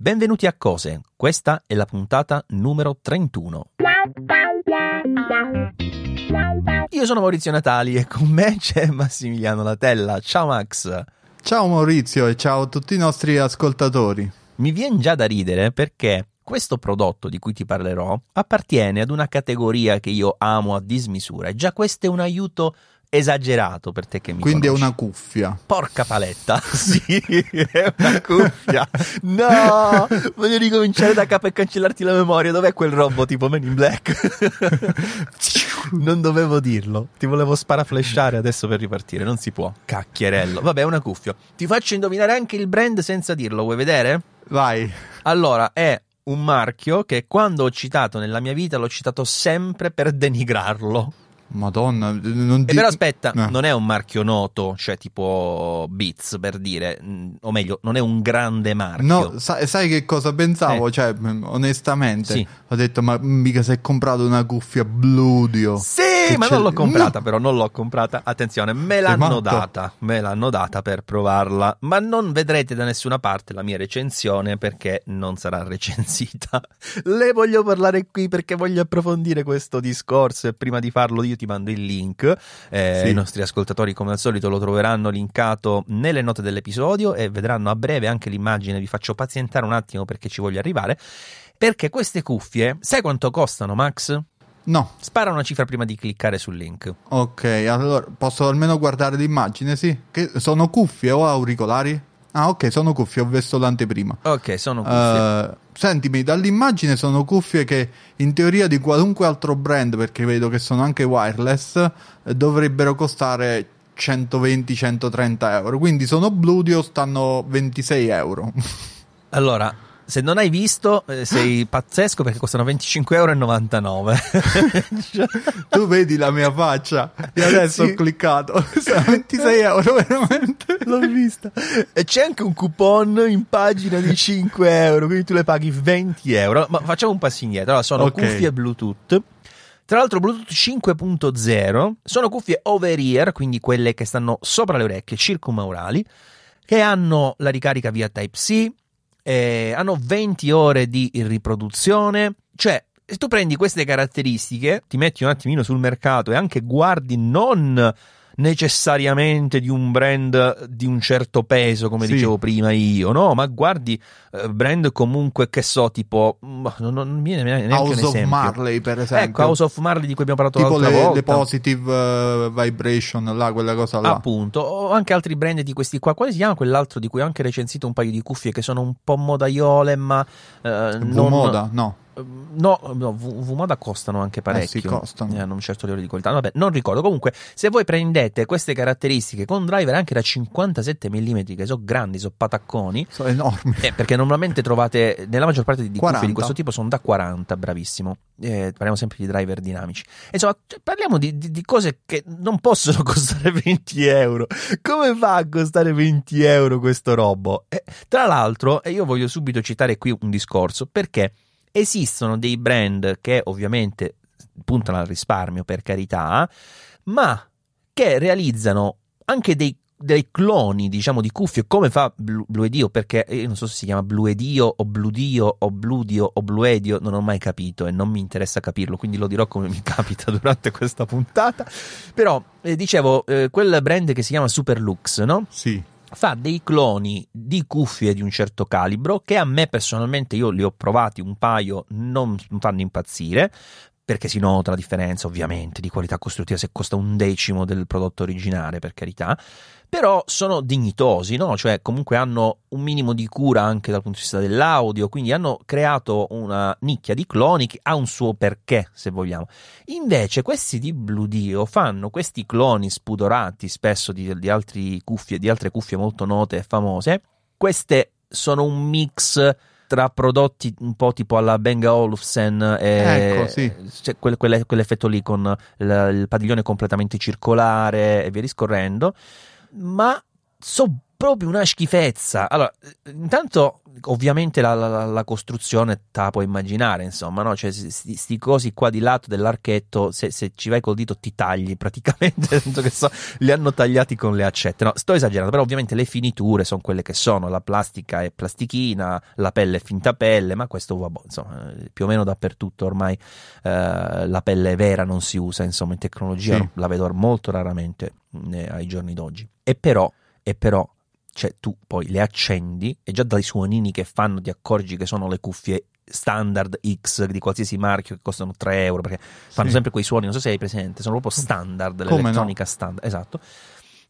Benvenuti a Cose, questa è la puntata numero 31. Io sono Maurizio Natali e con me c'è Massimiliano Latella. Ciao Max. Ciao Maurizio e ciao a tutti i nostri ascoltatori. Mi viene già da ridere perché questo prodotto di cui ti parlerò appartiene ad una categoria che io amo a dismisura e già questo è un aiuto esagerato per te che mi Quindi conosci. è una cuffia. Porca paletta, sì, è una cuffia. No, voglio ricominciare da capo e cancellarti la memoria. Dov'è quel robot tipo Men in Black? non dovevo dirlo. Ti volevo sparaflashare adesso per ripartire. Non si può. Cacchierello. Vabbè, è una cuffia. Ti faccio indovinare anche il brand senza dirlo. Vuoi vedere? Vai. Allora, è un marchio che quando ho citato nella mia vita l'ho citato sempre per denigrarlo. Madonna, non E di- però aspetta, Eh. non è un marchio noto, cioè tipo Beats per dire, mm, o meglio, non è un grande marchio. No, sai, sai che cosa pensavo? Eh. Cioè, mh, onestamente, Sì. ho detto, ma mica si è comprato una cuffia Bludio. Sì, Che ma c'è- non l'ho comprata, No. però non l'ho comprata. Attenzione, me l'hanno data, me l'hanno data per provarla, ma non vedrete da nessuna parte la mia recensione perché non sarà recensita. Le voglio parlare qui perché voglio approfondire questo discorso e prima di farlo io ti mando il link. Eh, Sì. I nostri ascoltatori come al solito lo troveranno linkato nelle note dell'episodio e vedranno a breve anche l'immagine, vi faccio pazientare un attimo perché ci voglio arrivare. Perché queste cuffie, sai quanto costano, Max? No, Spara una cifra prima di cliccare sul link. ok, allora posso almeno guardare l'immagine, sì? Che sono cuffie o auricolari? Ah, ok, sono cuffie, ho visto l'anteprima. Ok, sono cuffie. Eh, sentimi, dall'immagine sono cuffie che in teoria di qualunque altro brand, perché vedo che sono anche wireless, eh, dovrebbero costare 120-130 euro. Quindi sono Bludio, stanno 26 euro. Allora, se non hai visto, eh, sei pazzesco perché costano 25,99 Cioè, tu vedi la mia faccia e adesso Sì. ho cliccato. Sono 26 euro veramente. L'ho vista. E c'è anche un coupon in pagina di 5 euro, quindi tu le paghi 20 euro. Ma facciamo un passo indietro. Allora, sono Ok. cuffie Bluetooth. Tra l'altro Bluetooth 5.0 sono cuffie over ear, quindi quelle che stanno sopra le orecchie, circumaurali, che hanno la ricarica via Type-C, eh, hanno 20 ore di riproduzione, cioè se tu prendi queste caratteristiche, ti metti un attimino sul mercato e anche guardi non necessariamente di un brand di un certo peso, come Sì. dicevo prima io, no? Ma guardi eh, brand comunque che so, tipo, mm, non, non mi viene neanche House of. Marley, per esempio. Ecco, House of Marley di cui abbiamo parlato tipo l'altra le, volta. le positive eh, vibration, là, quella cosa là. Appunto, o anche altri brand di questi qua. Quale si chiama quell'altro di cui ho anche recensito un paio di cuffie che sono un po' modaiole, ma eh, non V-Moda, no. No, no, V- V-Moda costano anche parecchio. Eh sì, costano. Eh, hanno un certo livello di qualità. Vabbè, non ricordo. Comunque, se voi prendete queste caratteristiche con driver anche da 57 mm, che sono grandi, sono patacconi, Sono enormi. eh, perché normalmente trovate nella maggior parte di, cuffie 40. di questo tipo sono da 40, bravissimo. Eh, parliamo sempre di driver dinamici. Insomma, cioè, parliamo di, di- di cose che non possono costare 20 euro. Come fa a costare 20 euro questo robo? Eh, tra l'altro, e io voglio subito citare qui un discorso perché esistono dei brand che ovviamente puntano al risparmio, per carità, ma che realizzano anche dei dei cloni, diciamo, di cuffie, come fa Blu- Bluedio, perché io non so se si chiama Bluedio o Bludio o Bludio o Bluedio, non ho mai capito e non mi interessa capirlo, quindi lo dirò come mi capita durante questa puntata. Però, eh, dicevo, eh, quel brand che si chiama Superlux, no? Sì. Fa dei cloni di cuffie di un certo calibro che a me personalmente io li ho provati un paio non fanno impazzire perché si nota la differenza ovviamente di qualità costruttiva se costa un decimo del prodotto originale per carità però sono dignitosi, no? Cioè, comunque hanno un minimo di cura anche dal punto di vista dell'audio, quindi hanno creato una nicchia di cloni che ha un suo perché, se vogliamo. Invece, questi di Blue Dio fanno questi cloni spudorati spesso di, di, cuffie, di altre cuffie molto note e famose. Queste sono un mix tra prodotti un po' tipo alla Bang Olufsen e Ecco, sì. cioè, quel- quelle- quell'effetto lì con il, il padiglione completamente circolare e via discorrendo ma so proprio una schifezza. Allora, intanto, ovviamente la, la, la costruzione te la puoi immaginare, insomma, no? Cioè, sti, sti, cosi qua di lato dell'archetto, se, se, ci vai col dito ti tagli praticamente, nel senso che so, li hanno tagliati con le accette. No, sto esagerando, però ovviamente le finiture sono quelle che sono, la plastica è plastichina, la pelle è finta pelle, ma questo, vabbè, insomma, più o meno dappertutto ormai eh, la pelle vera non si usa, insomma, in tecnologia sì. la vedo molto raramente eh, ai giorni d'oggi. E però, e però cioè tu poi le accendi e già dai suonini che fanno ti accorgi che sono le cuffie standard X di qualsiasi marchio che costano 3 euro perché fanno sì. sempre quei suoni, non so se hai presente, sono proprio standard, l'elettronica no? standard, esatto.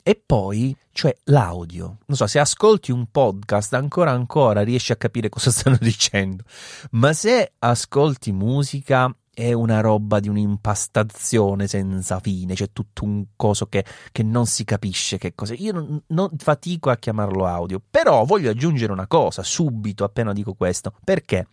E poi, cioè, l'audio. Non so, se ascolti un podcast ancora ancora riesci a capire cosa stanno dicendo, ma se ascolti musica è una roba di un'impastazione senza fine, c'è tutto un coso che, che non si capisce che cosa. Io non, non, fatico a chiamarlo audio, però voglio aggiungere una cosa subito appena dico questo, perché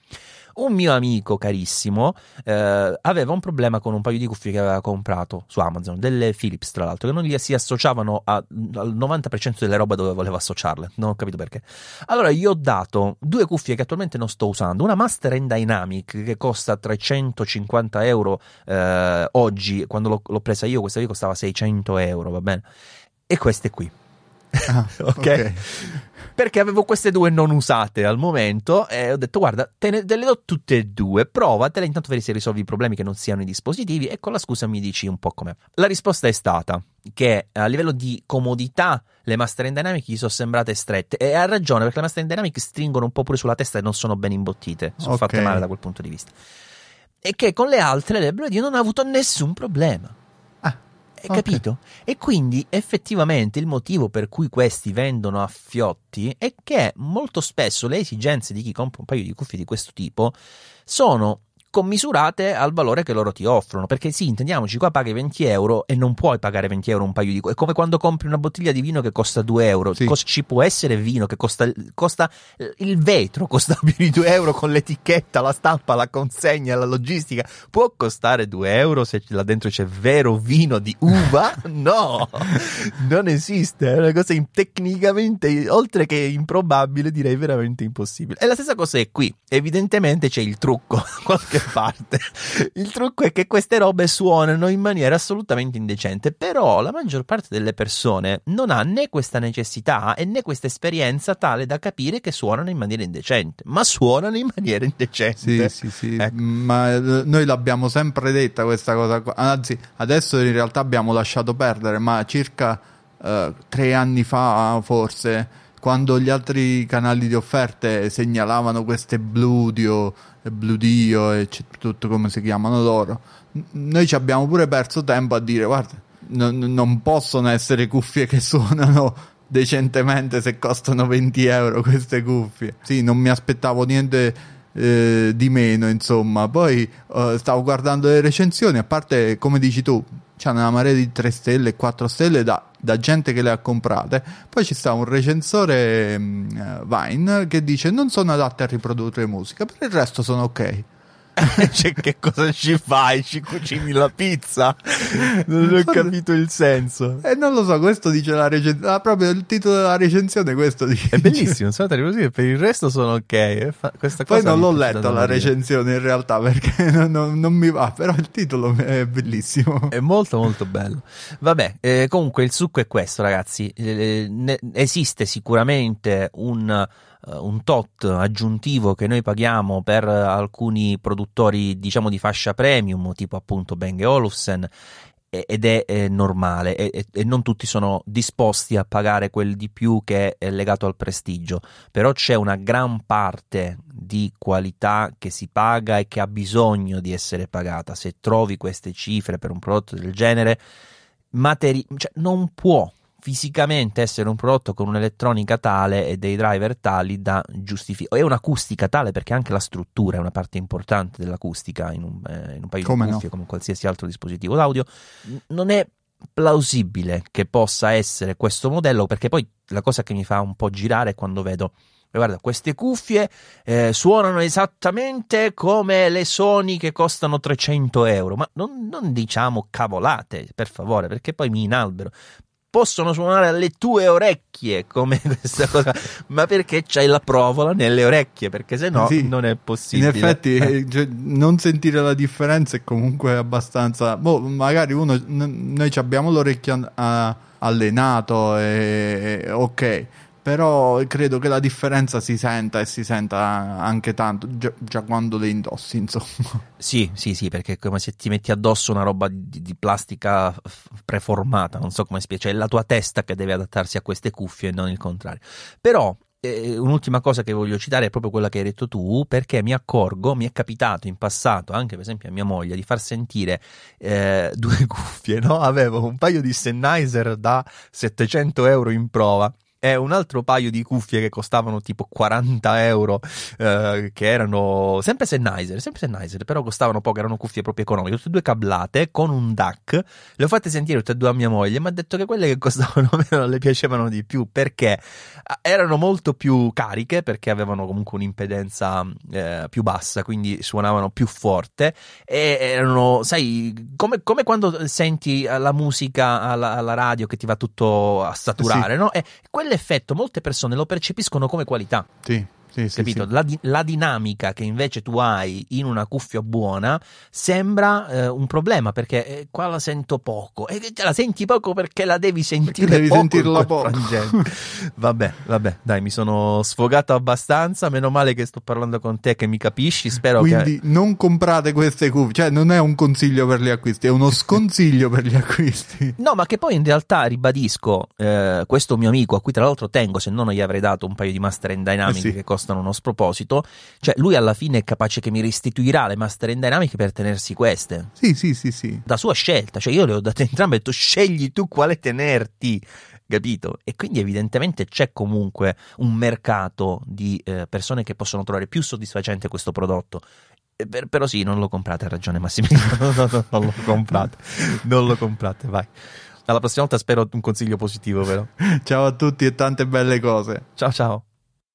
un mio amico carissimo eh, aveva un problema con un paio di cuffie che aveva comprato su Amazon, delle Philips tra l'altro, che non gli si associavano a, al 90% delle robe dove voleva associarle. Non ho capito perché. Allora gli ho dato due cuffie che attualmente non sto usando, una Master and Dynamic che costa 350 euro eh, oggi, quando l'ho, l'ho presa io questa qui costava 600 euro, va bene? E queste qui. Ah, okay? ok. Perché avevo queste due non usate al momento e ho detto guarda, te, ne, te le do tutte e due, provatele, intanto vedi se risolvi i problemi che non siano i dispositivi e con la scusa mi dici un po' com'è. La risposta è stata che a livello di comodità le Master Dynamic gli sono sembrate strette e ha ragione perché le Master Dynamic stringono un po' pure sulla testa e non sono ben imbottite, sono okay. fatte male da quel punto di vista. E che con le altre le Blade non ha avuto nessun problema. Okay. capito? E quindi effettivamente il motivo per cui questi vendono a fiotti è che molto spesso le esigenze di chi compra un paio di cuffie di questo tipo sono commisurate al valore che loro ti offrono. Perché sì, intendiamoci, qua paghi 20 euro e non puoi pagare 20 euro un paio di... È come quando compri una bottiglia di vino che costa 2 euro. Sì. Cos- ci può essere vino che costa, costa... Il vetro costa più di 2 euro con l'etichetta, la stampa, la consegna, la logistica. Può costare 2 euro se là dentro c'è vero vino di uva? No! non esiste. È una cosa in... tecnicamente, oltre che improbabile, direi veramente impossibile. E la stessa cosa è qui. Evidentemente c'è il trucco. Qualche parte. Il trucco è che queste robe suonano in maniera assolutamente indecente, però la maggior parte delle persone non ha né questa necessità e né questa esperienza tale da capire che suonano in maniera indecente, ma suonano in maniera indecente. Sì, sì, sì, ecco. ma eh, noi l'abbiamo sempre detta questa cosa qua. Anzi, adesso in realtà abbiamo lasciato perdere, ma circa uh, tre anni fa forse quando gli altri canali di offerte segnalavano queste Bludio, Bludio e tutto come si chiamano loro, noi ci abbiamo pure perso tempo a dire guarda, non, non possono essere cuffie che suonano decentemente se costano 20 euro queste cuffie. Sì, non mi aspettavo niente eh, di meno, insomma. Poi eh, stavo guardando le recensioni, a parte come dici tu, c'è una marea di 3 stelle e 4 stelle da, da, gente che le ha comprate. Poi ci sta un recensore um, Vine che dice non sono adatte a riprodurre musica, per il resto sono ok. cioè, che cosa ci fai? Ci cucini la pizza? Non ho capito il senso. E eh, non lo so, questo dice la recensione. Ah, proprio il titolo della recensione, questo dice. È bellissimo, sono così, per il resto sono ok. Poi non l'ho letto la recensione in realtà perché non, non, non, mi va, però il titolo è bellissimo. È molto molto bello. Vabbè, eh, comunque il succo è questo, ragazzi. Eh, ne, esiste sicuramente un un tot aggiuntivo che noi paghiamo per alcuni produttori diciamo di fascia premium tipo appunto Bang Olufsen ed è, è normale e, e, non tutti sono disposti a pagare quel di più che è legato al prestigio. Però c'è una gran parte di qualità che si paga e che ha bisogno di essere pagata. Se trovi queste cifre per un prodotto del genere materi- cioè, non può fisicamente essere un prodotto con un'elettronica tale e dei driver tali da giustificare, e un'acustica tale perché anche la struttura è una parte importante dell'acustica in un, eh, in un paio come di cuffie no? come qualsiasi altro dispositivo d'audio, non è plausibile che possa essere questo modello perché poi la cosa che mi fa un po' girare è quando vedo guarda, queste cuffie eh, suonano esattamente come le Sony che costano 300 euro, ma non, non, diciamo cavolate, per favore, perché poi mi inalbero possono suonare alle tue orecchie come questa cosa, ma perché c'hai la provola nelle orecchie, perché se no sì, non è possibile. In effetti, eh. cioè, non sentire la differenza è comunque abbastanza. Boh, magari uno, noi abbiamo l'orecchio allenato e ok però credo che la differenza si senta e si senta anche tanto già, già, quando le indossi insomma. Sì sì sì perché è come se ti metti addosso una roba di, di plastica preformata non so come spiegare cioè è la tua testa che deve adattarsi a queste cuffie e non il contrario. Però eh, un'ultima cosa che voglio citare è proprio quella che hai detto tu, perché mi accorgo, mi è capitato in passato, anche per esempio a mia moglie, di far sentire eh, due cuffie, no? Avevo un paio di Sennheiser da 700 euro in prova e un altro paio di cuffie che costavano tipo 40 euro, eh, che erano sempre Sennheiser, sempre Sennheiser, però costavano poco, erano cuffie proprio economiche, tutte e due cablate con un DAC. Le ho fatte sentire tutte e due a mia moglie, mi ha detto che quelle che costavano meno le piacevano di più perché erano molto più cariche, perché avevano comunque un'impedenza eh, più bassa, quindi suonavano più forte e erano, sai, come, come quando senti la musica alla, alla, radio che ti va tutto a saturare, sì. no? E quelle quell'effetto molte persone lo percepiscono come qualità. Sì. Sì, capito? Sì, la, di- la, dinamica che invece tu hai in una cuffia buona sembra eh, un problema perché eh, qua la sento poco e la senti poco perché la devi sentire devi poco sentirla poco. vabbè, vabbè, dai, mi sono sfogato abbastanza. Meno male che sto parlando con te che mi capisci. Spero Quindi che... non comprate queste cuffie, cioè non è un consiglio per gli acquisti, è uno sconsiglio per gli acquisti. No, ma che poi in realtà ribadisco, eh, questo mio amico a cui tra l'altro tengo, se no non gli avrei dato un paio di Master and Dynamic eh sì. che costano costano uno sproposito, cioè lui alla fine è capace che mi restituirà le master in dynamic per tenersi queste. Sì, sì, sì, sì. Da sua scelta, cioè io le ho date entrambe e ho detto scegli tu quale tenerti capito? E quindi evidentemente c'è comunque un mercato di eh, persone che possono trovare più soddisfacente questo prodotto. Per, però sì, non lo comprate, ha ragione Massimiliano, no, no, no, non lo comprate, non lo comprate, vai. Alla prossima volta spero un consiglio positivo, vero? ciao a tutti e tante belle cose. Ciao ciao.